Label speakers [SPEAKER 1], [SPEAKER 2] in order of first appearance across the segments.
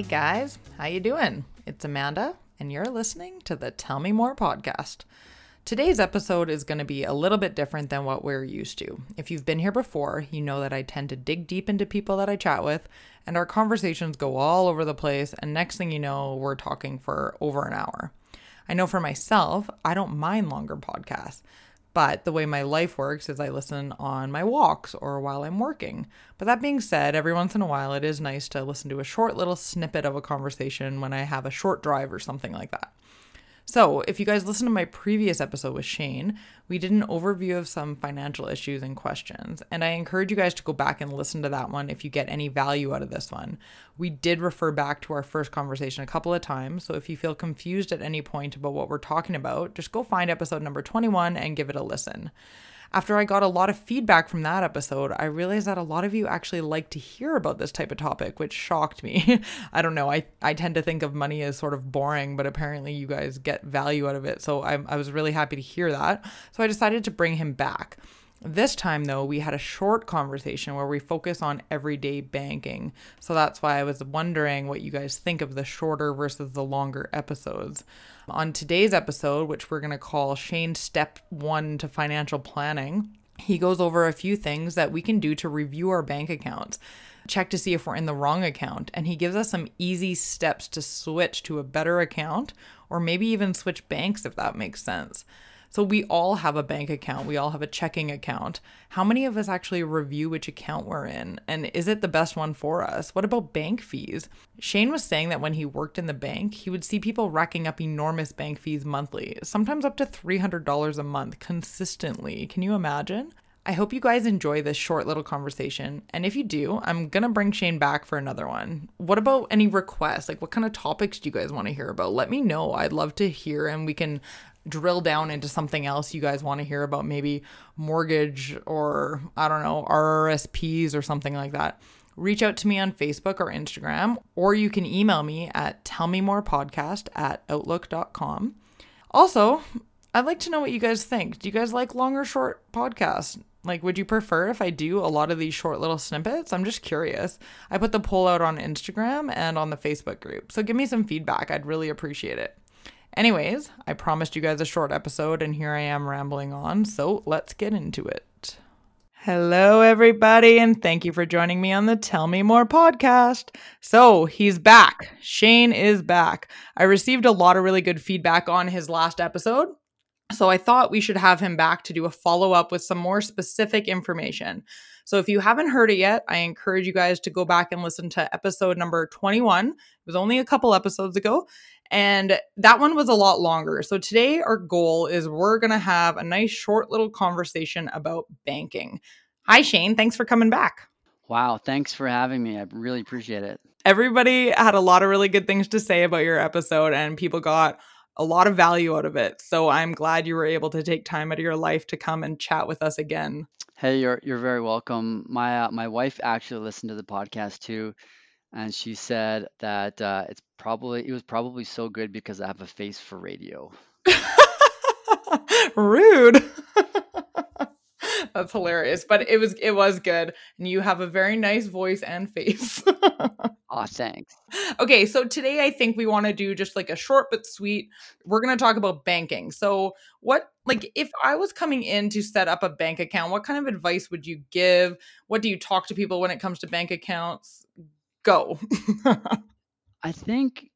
[SPEAKER 1] Hey guys, how you doing? It's Amanda and you're listening to the Tell Me More podcast. Today's episode is going to be a little bit different than what we're used to. If you've been here before, you know that I tend to dig deep into people that I chat with and our conversations go all over the place and next thing you know, we're talking for over an hour. I know for myself, I don't mind longer podcasts. But the way my life works is I listen on my walks or while I'm working. But that being said, every once in a while it is nice to listen to a short little snippet of a conversation when I have a short drive or something like that. So, if you guys listen to my previous episode with Shane, we did an overview of some financial issues and questions, and I encourage you guys to go back and listen to that one if you get any value out of this one. We did refer back to our first conversation a couple of times, so if you feel confused at any point about what we're talking about, just go find episode number 21 and give it a listen. After I got a lot of feedback from that episode, I realized that a lot of you actually like to hear about this type of topic, which shocked me. I don't know. I, I tend to think of money as sort of boring, but apparently you guys get value out of it. So I, I was really happy to hear that. So I decided to bring him back. This time, though, we had a short conversation where we focus on everyday banking. So that's why I was wondering what you guys think of the shorter versus the longer episodes. On today's episode, which we're going to call Shane Step 1 to Financial Planning, he goes over a few things that we can do to review our bank accounts, check to see if we're in the wrong account, and he gives us some easy steps to switch to a better account or maybe even switch banks if that makes sense. So we all have a bank account, we all have a checking account. How many of us actually review which account we're in? And is it the best one for us? What about bank fees? Shane was saying that when he worked in the bank, he would see people racking up enormous bank fees monthly, sometimes up to $300 a month consistently. Can you imagine? I hope you guys enjoy this short little conversation. And if you do, I'm going to bring Shane back for another one. What about any requests? Like, what kind of topics do you guys want to hear about? Let me know. I'd love to hear, and we can drill down into something else you guys want to hear about, maybe mortgage or I don't know, RRSPs or something like that. Reach out to me on Facebook or Instagram, or you can email me at tellmemorepodcast at outlook.com. Also, I'd like to know what you guys think. Do you guys like long or short podcasts? Like, would you prefer if I do a lot of these short little snippets? I'm just curious. I put the poll out on Instagram and on the Facebook group. So give me some feedback. I'd really appreciate it. Anyways, I promised you guys a short episode, and here I am rambling on, so let's get into it. Hello, everybody, and thank you for joining me on the Tell Me More podcast. So, he's back. Shane is back. I received a lot of really good feedback on his last episode, so I thought we should have him back to do a follow up with some more specific information. So if you haven't heard it yet, I encourage you guys to go back and listen to episode number 21. It was only a couple episodes ago, and that one was a lot longer. So today, our goal is we're going to have a nice short little conversation about banking. Hi, Shane. Thanks for coming back.
[SPEAKER 2] Wow. Thanks for having me. I really appreciate it.
[SPEAKER 1] Everybody had a lot of really good things to say about your episode, and people got a lot of value out of it. So I'm glad you were able to take time out of your life to come and chat with us again.
[SPEAKER 2] Hey, you're you're very welcome. My uh, my wife actually listened to the podcast too, and she said that uh, it's probably it was probably so good because I have a face for radio.
[SPEAKER 1] Rude. That's hilarious, but it was it was good, and you have a very nice voice and face.
[SPEAKER 2] Aw, thanks.
[SPEAKER 1] Okay, so today I think we want to do just like a short but sweet. We're going to talk about banking. So, what like if I was coming in to set up a bank account, what kind of advice would you give? What do you talk to people when it comes to bank accounts? Go.
[SPEAKER 2] I think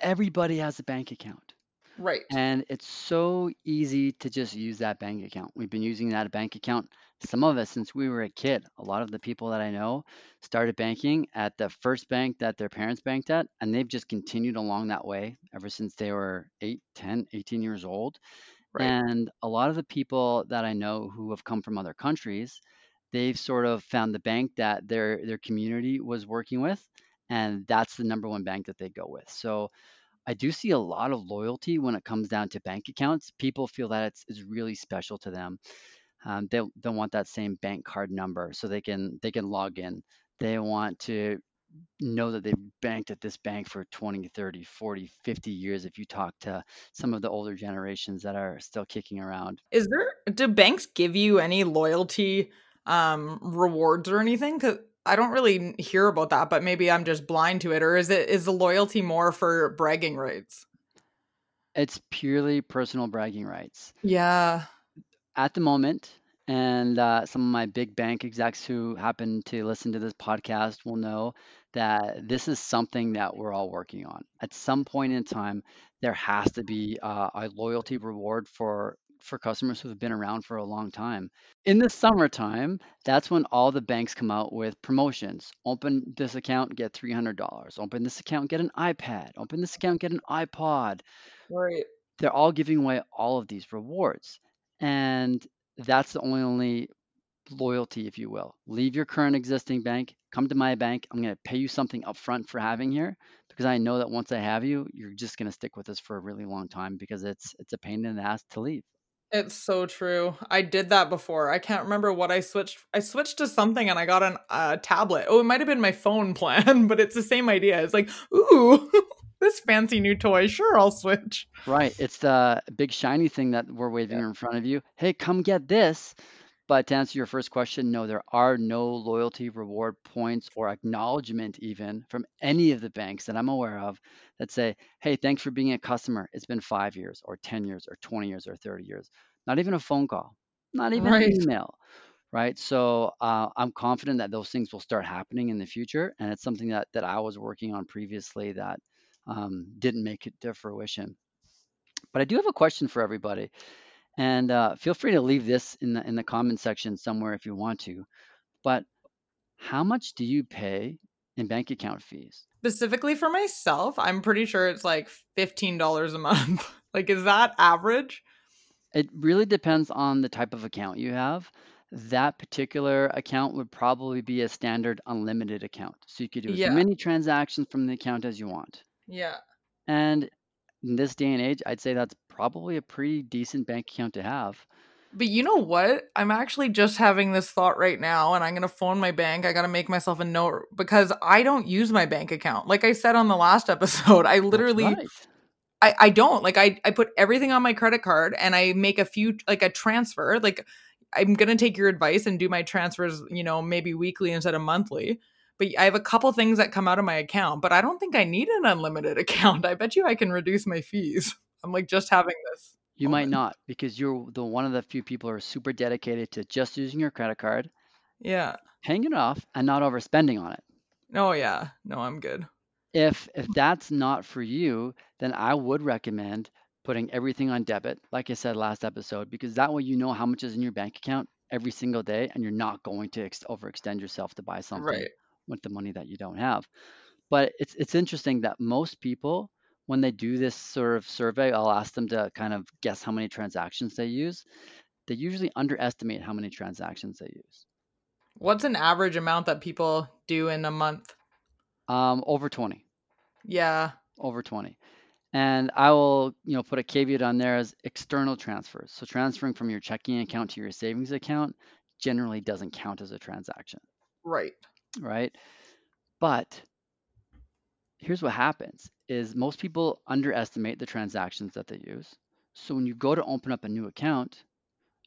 [SPEAKER 2] everybody has a bank account.
[SPEAKER 1] Right.
[SPEAKER 2] And it's so easy to just use that bank account. We've been using that bank account, some of us since we were a kid. A lot of the people that I know started banking at the first bank that their parents banked at, and they've just continued along that way ever since they were 8, 10, 18 years old. Right. And a lot of the people that I know who have come from other countries, they've sort of found the bank that their their community was working with, and that's the number one bank that they go with. So I do see a lot of loyalty when it comes down to bank accounts. People feel that it's, it's really special to them. Um, they they want that same bank card number so they can they can log in. They want to know that they've banked at this bank for 20, 30, 40, 50 years if you talk to some of the older generations that are still kicking around.
[SPEAKER 1] Is there do banks give you any loyalty um rewards or anything? Cuz I don't really hear about that, but maybe I'm just blind to it. Or is it is the loyalty more for bragging rights?
[SPEAKER 2] It's purely personal bragging rights.
[SPEAKER 1] Yeah.
[SPEAKER 2] At the moment, and uh, some of my big bank execs who happen to listen to this podcast will know that this is something that we're all working on. At some point in time, there has to be uh, a loyalty reward for for customers who have been around for a long time. In the summertime, that's when all the banks come out with promotions. Open this account, get $300. Open this account, get an iPad. Open this account, get an iPod.
[SPEAKER 1] Right.
[SPEAKER 2] They're all giving away all of these rewards. And that's the only only loyalty, if you will. Leave your current existing bank, come to my bank. I'm going to pay you something upfront for having here because I know that once I have you, you're just going to stick with us for a really long time because it's it's a pain in the ass to leave.
[SPEAKER 1] It's so true. I did that before. I can't remember what I switched. I switched to something and I got a uh, tablet. Oh, it might have been my phone plan, but it's the same idea. It's like, ooh, this fancy new toy. Sure, I'll switch.
[SPEAKER 2] Right. It's the big shiny thing that we're waving yeah. in front of you. Hey, come get this. But to answer your first question, no, there are no loyalty reward points or acknowledgement even from any of the banks that I'm aware of that say, hey, thanks for being a customer. It's been five years or 10 years or 20 years or 30 years. Not even a phone call, not even right. an email. Right. So uh, I'm confident that those things will start happening in the future. And it's something that, that I was working on previously that um, didn't make it to fruition. But I do have a question for everybody. And uh, feel free to leave this in the in the comment section somewhere if you want to. But how much do you pay in bank account fees?
[SPEAKER 1] Specifically for myself, I'm pretty sure it's like $15 a month. like is that average?
[SPEAKER 2] It really depends on the type of account you have. That particular account would probably be a standard unlimited account. So you could do as yeah. many transactions from the account as you want.
[SPEAKER 1] Yeah.
[SPEAKER 2] And in this day and age, I'd say that's probably a pretty decent bank account to have.
[SPEAKER 1] But you know what? I'm actually just having this thought right now, and I'm going to phone my bank. I got to make myself a note because I don't use my bank account. Like I said on the last episode, I literally. Right. I, I don't like I, I put everything on my credit card and I make a few like a transfer like I'm gonna take your advice and do my transfers you know maybe weekly instead of monthly but I have a couple things that come out of my account, but I don't think I need an unlimited account. I bet you I can reduce my fees. I'm like just having this.
[SPEAKER 2] You moment. might not because you're the one of the few people who are super dedicated to just using your credit card.
[SPEAKER 1] Yeah.
[SPEAKER 2] Paying it off and not overspending on it.
[SPEAKER 1] Oh yeah. No, I'm good.
[SPEAKER 2] If if that's not for you, then I would recommend putting everything on debit, like I said last episode, because that way you know how much is in your bank account every single day and you're not going to ex- overextend yourself to buy something.
[SPEAKER 1] Right
[SPEAKER 2] with the money that you don't have. But it's it's interesting that most people when they do this sort of survey, I'll ask them to kind of guess how many transactions they use. They usually underestimate how many transactions they use.
[SPEAKER 1] What's an average amount that people do in a month?
[SPEAKER 2] Um, over 20.
[SPEAKER 1] Yeah.
[SPEAKER 2] Over 20. And I will, you know, put a caveat on there as external transfers. So transferring from your checking account to your savings account generally doesn't count as a transaction.
[SPEAKER 1] Right
[SPEAKER 2] right? But here's what happens is most people underestimate the transactions that they use. So when you go to open up a new account,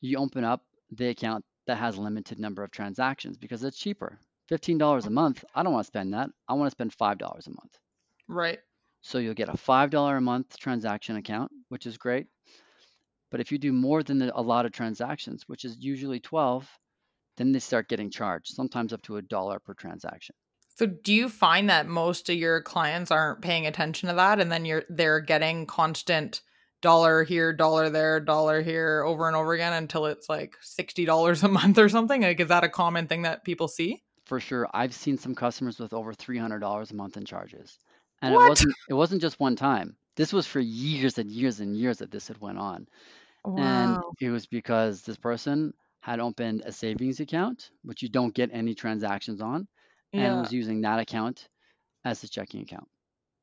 [SPEAKER 2] you open up the account that has a limited number of transactions because it's cheaper. $15 a month, I don't want to spend that. I want to spend $5 a month.
[SPEAKER 1] Right.
[SPEAKER 2] So you'll get a $5 a month transaction account, which is great. But if you do more than a lot of transactions, which is usually 12, then they start getting charged, sometimes up to a dollar per transaction.
[SPEAKER 1] So do you find that most of your clients aren't paying attention to that and then you're they're getting constant dollar here, dollar there, dollar here over and over again until it's like $60 a month or something? Like is that a common thing that people see?
[SPEAKER 2] For sure. I've seen some customers with over $300 a month in charges. And
[SPEAKER 1] what?
[SPEAKER 2] it wasn't it wasn't just one time. This was for years and years and years that this had went on. Wow. And it was because this person had opened a savings account, which you don't get any transactions on, and was using that account as a checking account.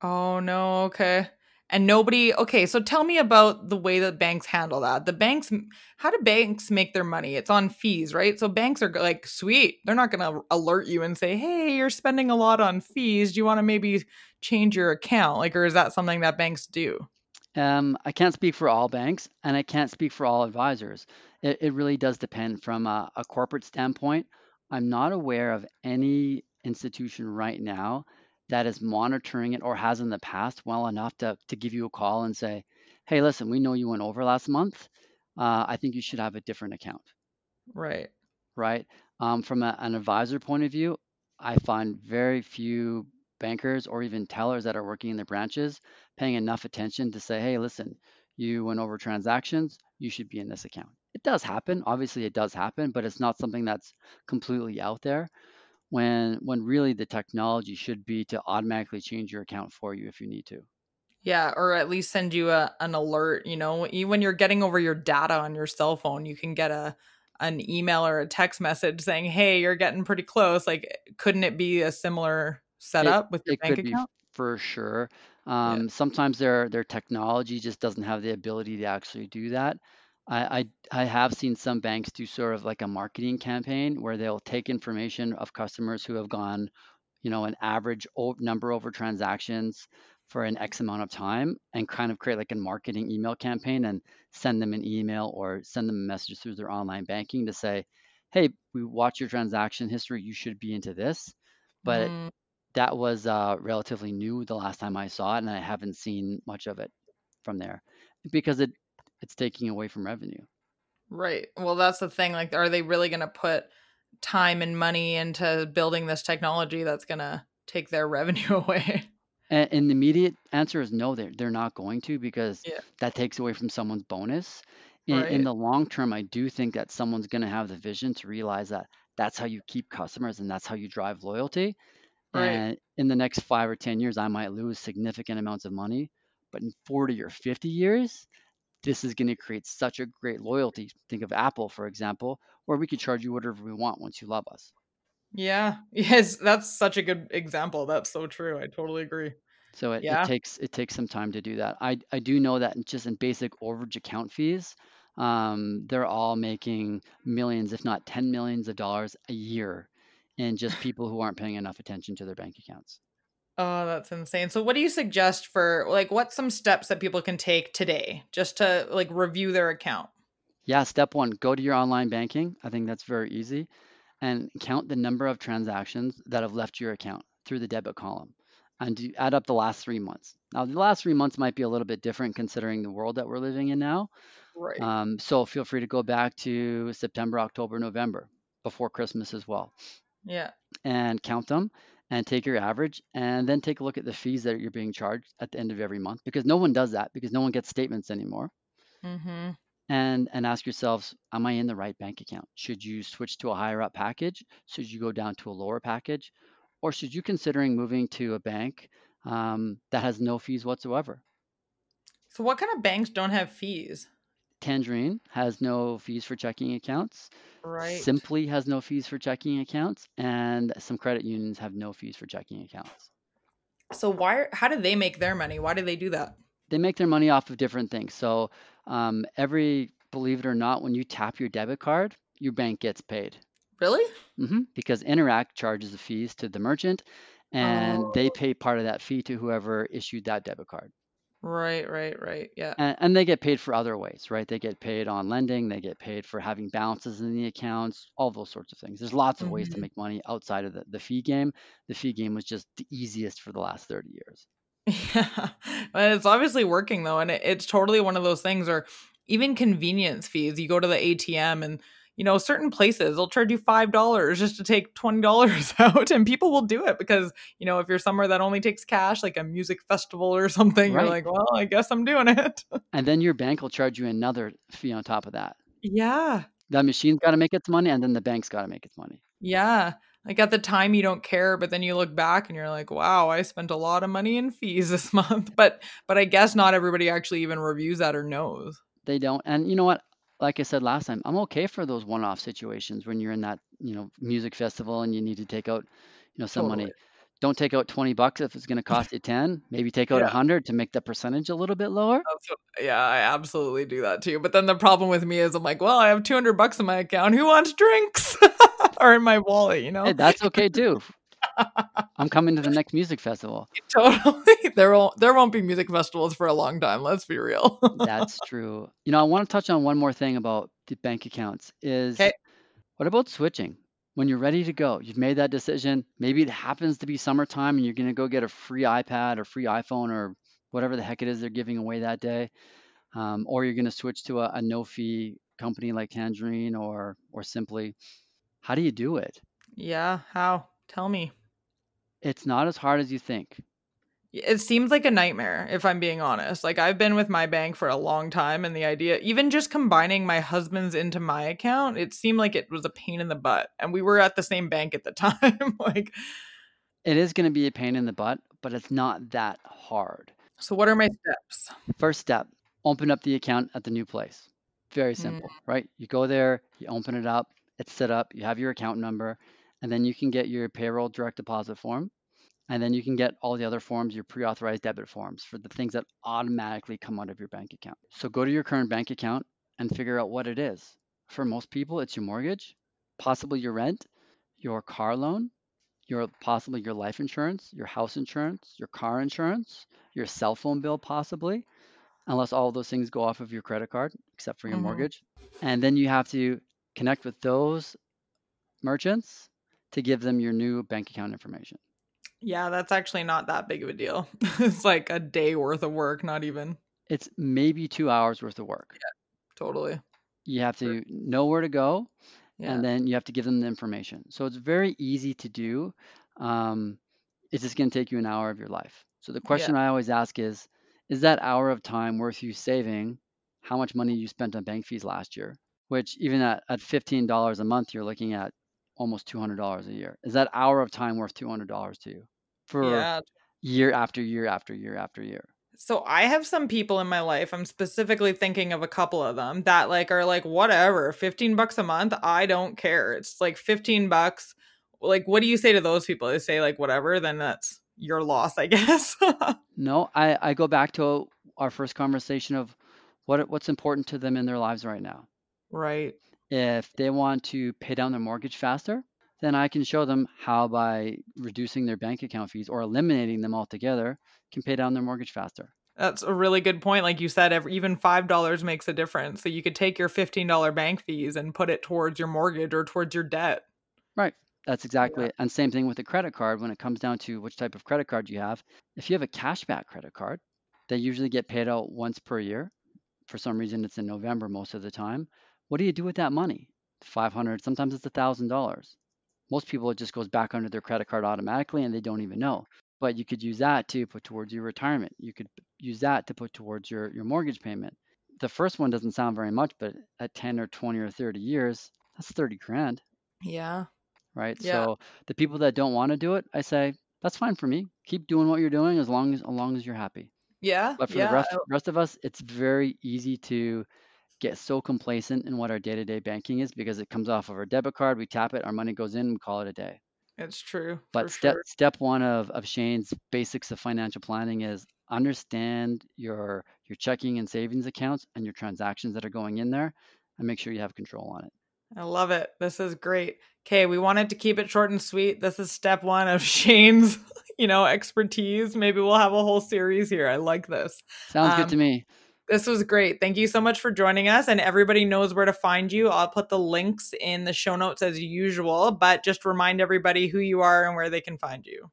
[SPEAKER 1] Oh no, okay. And nobody, okay, so tell me about the way that banks handle that. The banks, how do banks make their money? It's on fees, right? So banks are like, sweet, they're not going to alert you and say, hey, you're spending a lot on fees. Do you want to maybe change your account? Like, or is that something that banks do?
[SPEAKER 2] Um, I can't speak for all banks and I can't speak for all advisors. It, it really does depend from a, a corporate standpoint. I'm not aware of any institution right now that is monitoring it or has in the past well enough to, to give you a call and say, hey, listen, we know you went over last month. Uh, I think you should have a different account,
[SPEAKER 1] Right.
[SPEAKER 2] right? Um, from a, an advisor point of view, I find very few bankers or even tellers that are working in the branches paying enough attention to say, hey, listen, you went over transactions, you should be in this account. It does happen. Obviously, it does happen, but it's not something that's completely out there when when really the technology should be to automatically change your account for you if you need to.
[SPEAKER 1] Yeah, or at least send you a an alert, you know, when you're getting over your data on your cell phone, you can get a an email or a text message saying, "Hey, you're getting pretty close." Like couldn't it be a similar
[SPEAKER 2] It
[SPEAKER 1] setup with your
[SPEAKER 2] it
[SPEAKER 1] bank
[SPEAKER 2] could be
[SPEAKER 1] account?
[SPEAKER 2] for sure.
[SPEAKER 1] Yeah.
[SPEAKER 2] Um, sometimes their their technology just doesn't have the ability to actually do that. I, I I have seen some banks do sort of like a marketing campaign where they'll take information of customers who have gone, you know, an average number over transactions for an X amount of time and kind of create like a marketing email campaign and send them an email or send them a message through their online banking to say, hey, we watch your transaction history, you should be into this. But
[SPEAKER 1] Mm,
[SPEAKER 2] that was uh, relatively new the last time I saw it, and I haven't seen much of it from there because it it's taking away from revenue.
[SPEAKER 1] right. Well, that's the thing. Like, are they really going to put time and money into building this technology that's going to take their revenue away?
[SPEAKER 2] And, and the immediate answer is no, they're they're not going to because
[SPEAKER 1] Yeah.
[SPEAKER 2] that takes away from someone's bonus. In, in the long term, I do think that someone's going to have the vision to realize that that's how you keep customers and that's how you drive loyalty.
[SPEAKER 1] Right.
[SPEAKER 2] And in the next five or 10 years, I might lose significant amounts of money. But in 40 or 50 years, this is going to create such a great loyalty. Think of Apple, for example, where we could charge you whatever we want once you love us.
[SPEAKER 1] Yeah. Yes, that's such a good example. That's so true. I totally agree.
[SPEAKER 2] So it, it takes it takes some time to do that. I I do know that just in basic overage account fees, um, they're all making millions, if not 10 millions of dollars a year in just people who aren't paying enough attention to their bank accounts.
[SPEAKER 1] Oh, that's insane. So what do you suggest for like what's some steps that people can take today just to like review their account?
[SPEAKER 2] Yeah, step one, go to your online banking. I think that's very easy. And count the number of transactions that have left your account through the debit column. And do, add up the last three months. Now, the last three months might be a little bit different considering the world that we're living in now.
[SPEAKER 1] Right.
[SPEAKER 2] Um, so feel free to go back to September, October, November, before Christmas as well,
[SPEAKER 1] Yeah.
[SPEAKER 2] and count them and take your average and then take a look at the fees that you're being charged at the end of every month because no one does that because no one gets statements anymore.
[SPEAKER 1] Mhm.
[SPEAKER 2] and and ask yourselves, am I in the right bank account? Should you switch to a higher up package? Should you go down to a lower package? Or should you considering moving to a bank um, that has no fees whatsoever?
[SPEAKER 1] So what kind of banks don't have fees?
[SPEAKER 2] Tangerine has no fees for checking accounts.
[SPEAKER 1] Right.
[SPEAKER 2] Simplii has no fees for checking accounts, and some credit unions have no fees for checking accounts.
[SPEAKER 1] So why how do they make their money? Why do they do that?
[SPEAKER 2] They make their money off of different things. So um, every, believe it or not, when you tap your debit card, your bank gets paid.
[SPEAKER 1] Really?
[SPEAKER 2] Mm-hmm. Because Interac charges the fees to the merchant, and they
[SPEAKER 1] Oh,
[SPEAKER 2] pay part of that fee to whoever issued that debit card.
[SPEAKER 1] Right, right, right. Yeah.
[SPEAKER 2] And, and they get paid for other ways, right? They get paid on lending, they get paid for having balances in the accounts, all those sorts of things. There's lots of ways to
[SPEAKER 1] Mhm.
[SPEAKER 2] make money outside of the, the fee game. The fee game was just the easiest for the last 30 years.
[SPEAKER 1] Yeah. But it's obviously working though, and it, it's totally one of those things or even convenience fees. You go to the ATM and you know, certain places they'll charge you five dollars just to take twenty dollars out, and people will do it because you know if you're somewhere that only takes cash, like a music festival or something, you're like, well, I guess I'm doing it.
[SPEAKER 2] And then your bank will charge you another fee on top of that.
[SPEAKER 1] yeah,
[SPEAKER 2] The machine's got to make its money, and then the bank's got to make its money.
[SPEAKER 1] yeah. Like at the time you don't care, but then you look back and you're like, wow, I spent a lot of money in fees this month. But but I guess not everybody actually even reviews that or knows.
[SPEAKER 2] They don't. And you know what? Like I said last time, I'm okay for those one-off situations when you're in that, you know, music festival and you need to take out, you know, some
[SPEAKER 1] Totally.
[SPEAKER 2] money. Don't take out 20 bucks if it's going to cost you 10. Maybe take out
[SPEAKER 1] Yeah.
[SPEAKER 2] 100 to make the percentage a little bit lower.
[SPEAKER 1] Yeah, I absolutely do that too. But then the problem with me is I'm like, well, I have 200 bucks in my account. Who wants drinks? or in my wallet, you
[SPEAKER 2] Hey,
[SPEAKER 1] know?
[SPEAKER 2] that's okay too. I'm coming to the next music festival.
[SPEAKER 1] totally. There won't there won't be music festivals for a long time. Let's be real.
[SPEAKER 2] That's true. You know, I want to touch on one more thing about the bank accounts is
[SPEAKER 1] Okay.
[SPEAKER 2] what about switching? when you're ready to go, you've made that decision. Maybe it happens to be summertime and you're going to go get a free iPad or free iPhone or whatever the heck it is they're giving away that day. Um, or you're going to switch to a, a no fee company like Tangerine or or Simplii. How do you do it?
[SPEAKER 1] Yeah, how? Tell me.
[SPEAKER 2] It's not as hard as you think.
[SPEAKER 1] It seems like a nightmare, if I'm being honest. Like, I've been with my bank for a long time, and the idea, even just combining my husband's into my account, it seemed like it was a pain in the butt. And we were at the same bank at the time. like,
[SPEAKER 2] It is going to be a pain in the butt, but it's not that hard.
[SPEAKER 1] so what are my steps?
[SPEAKER 2] First step, open up the account at the new place. Very
[SPEAKER 1] Mm.
[SPEAKER 2] simple, right? You go there, you open it up, it's set up, you have your account number, and then you can get your payroll direct deposit form. And then you can get all the other forms, your pre authorized debit forms for the things that automatically come out of your bank account. So go to your current bank account and figure out what it is. For most people, it's your mortgage, possibly your rent, your car loan, your possibly your life insurance, your house insurance, your car insurance, your cell phone bill, possibly, unless all those things go off of your credit card, except for your
[SPEAKER 1] Mhm.
[SPEAKER 2] mortgage. And then you have to connect with those merchants to give them your new bank account information.
[SPEAKER 1] Yeah, that's actually not that big of a deal. it's like a day worth of work, not even.
[SPEAKER 2] It's maybe two hours worth of work.
[SPEAKER 1] Yeah, totally.
[SPEAKER 2] You have to know where to go,
[SPEAKER 1] Yeah.
[SPEAKER 2] and then you have to give them the information. So it's very easy to do. Um, it's just going to take you an hour of your life. So the
[SPEAKER 1] Yeah.
[SPEAKER 2] question I always ask is, is that hour of time worth you saving how much money you spent on bank fees last year? Which even at, at $15 a month, you're looking at almost $200 a year. Is that hour of time worth $200 to you for
[SPEAKER 1] Yeah.
[SPEAKER 2] year after year after year after year?
[SPEAKER 1] So I have some people in my life, I'm specifically thinking of a couple of them that like are like whatever, 15 bucks a month, I don't care. It's like 15 bucks. Like what do you say to those people? They say like whatever, then that's your loss, I guess.
[SPEAKER 2] No, I, I go back to our first conversation of what what's important to them in their lives right now.
[SPEAKER 1] right.
[SPEAKER 2] If they want to pay down their mortgage faster, then I can show them how by reducing their bank account fees or eliminating them altogether can pay down their mortgage faster.
[SPEAKER 1] That's a really good point. Like you said, every, even $5 makes a difference. So you could take your $15 bank fees and put it towards your mortgage or towards your debt.
[SPEAKER 2] Right. That's
[SPEAKER 1] Yeah.
[SPEAKER 2] exactly it. And same thing with a credit card when it comes down to which type of credit card you have. If you have a cashback credit card, they usually get paid out once per year. For some reason, it's in November most of the time. What do you do with that money? 500, sometimes it's a $1,000. Most people, it just goes back under their credit card automatically and they don't even know. But you could use that to put towards your retirement. You could use that to put towards your, your mortgage payment. The first one doesn't sound very much, but at 10 or 20 or 30 years, that's 30 grand
[SPEAKER 1] Yeah.
[SPEAKER 2] right?
[SPEAKER 1] Yeah.
[SPEAKER 2] So the people that don't want to do it, I say that's fine for me. Keep doing what you're doing as long as as long as you're happy.
[SPEAKER 1] Yeah.
[SPEAKER 2] But for
[SPEAKER 1] Yeah.
[SPEAKER 2] the rest rest of us, it's very easy to get so complacent in what our day-to-day banking is because it comes off of our debit card, we tap it, our money goes in, we call it a day.
[SPEAKER 1] It's true.
[SPEAKER 2] But step
[SPEAKER 1] sure.
[SPEAKER 2] step one of, of Shane's basics of financial planning is understand your your checking and savings accounts and your transactions that are going in there and make sure you have control on it.
[SPEAKER 1] I love it. This is great. Okay, we wanted to keep it short and sweet. This is step one of Shane's, you know, expertise. Maybe we'll have a whole series here. I like this.
[SPEAKER 2] Sounds good to
[SPEAKER 1] Um,
[SPEAKER 2] me.
[SPEAKER 1] This was great. Thank you so much for joining us. And everybody knows where to find you. I'll put the links in the show notes as usual, but just remind everybody who you are and where they can find you.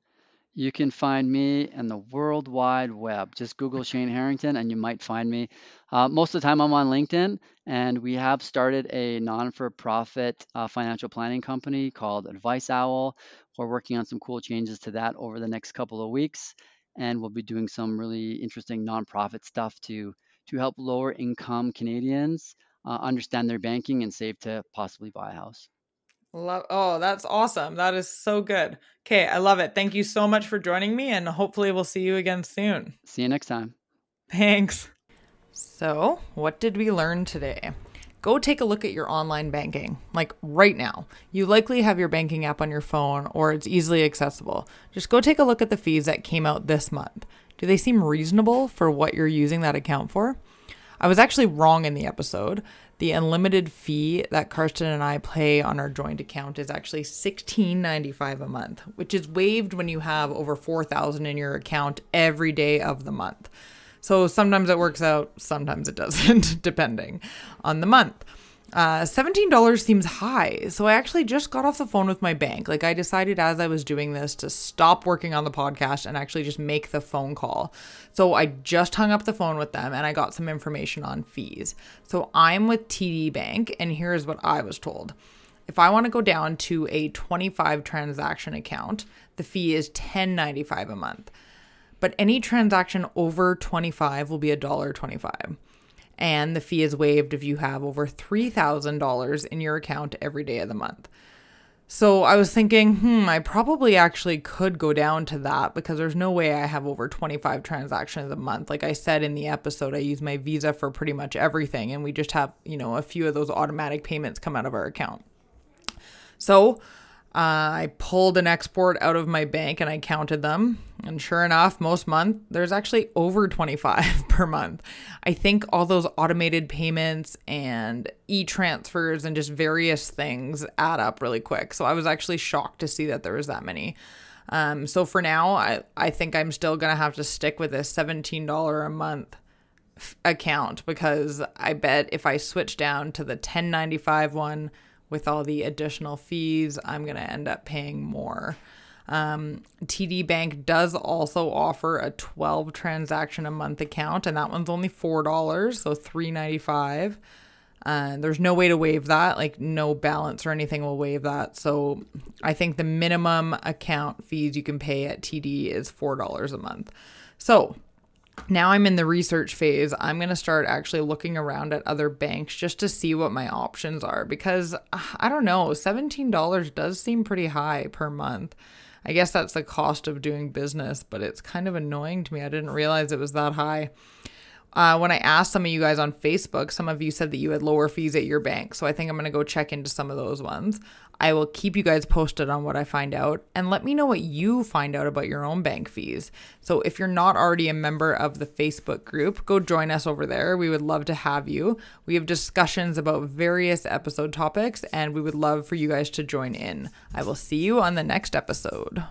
[SPEAKER 2] You can find me in the World Wide Web. Just Google Shane Harrington and you might find me. Uh, most of the time, I'm on LinkedIn, and we have started a non for profit uh, financial planning company called Advice Owl. We're working on some cool changes to that over the next couple of weeks, and we'll be doing some really interesting nonprofit stuff to, to help lower income Canadians uh, understand their banking and save to possibly buy a house.
[SPEAKER 1] Love oh, that's awesome. That is so good. Okay, I love it. Thank you so much for joining me, and hopefully we'll see you again soon.
[SPEAKER 2] See you next time.
[SPEAKER 1] Thanks. So, what did we learn today? Go take a look at your online banking, like right now. You likely have your banking app on your phone or it's easily accessible. Just go take a look at the fees that came out this month. Do they seem reasonable for what you're using that account for? I was actually wrong in the episode. The unlimited fee that Karsten and I pay on our joint account is actually $16.95 a month, which is waived when you have over 4000 in your account every day of the month. So sometimes it works out, sometimes it doesn't, depending on the month. Uh, $17 seems high. So I actually just got off the phone with my bank. Like I decided as I was doing this to stop working on the podcast and actually just make the phone call. So I just hung up the phone with them and I got some information on fees. So I'm with TD Bank and here's what I was told. If I want to go down to a 25 transaction account, the fee is 10.95 a month. But any transaction over 25 will be $1.25 and the fee is waived if you have over $3,000 in your account every day of the month. So I was thinking, hmm, I probably actually could go down to that because there's no way I have over 25 transactions a month. Like I said in the episode, I use my Visa for pretty much everything, and we just have, you know, a few of those automatic payments come out of our account. So uh, I pulled an export out of my bank and I counted them. And sure enough, most month there's actually over 25 per month. I think all those automated payments and e transfers and just various things add up really quick. So I was actually shocked to see that there was that many. Um, so for now, I, I think I'm still going to have to stick with this $17 a month f- account because I bet if I switch down to the 1095 one, with all the additional fees, I'm going to end up paying more. Um, TD Bank does also offer a 12 transaction a month account, and that one's only $4, so $3.95. Uh, there's no way to waive that, like no balance or anything will waive that. So I think the minimum account fees you can pay at TD is $4 a month. So now I'm in the research phase. I'm going to start actually looking around at other banks just to see what my options are because uh, I don't know, $17 does seem pretty high per month. I guess that's the cost of doing business, but it's kind of annoying to me. I didn't realize it was that high. Uh, when I asked some of you guys on Facebook, some of you said that you had lower fees at your bank. So I think I'm going to go check into some of those ones. I will keep you guys posted on what I find out and let me know what you find out about your own bank fees. So if you're not already a member of the Facebook group, go join us over there. We would love to have you. We have discussions about various episode topics and we would love for you guys to join in. I will see you on the next episode.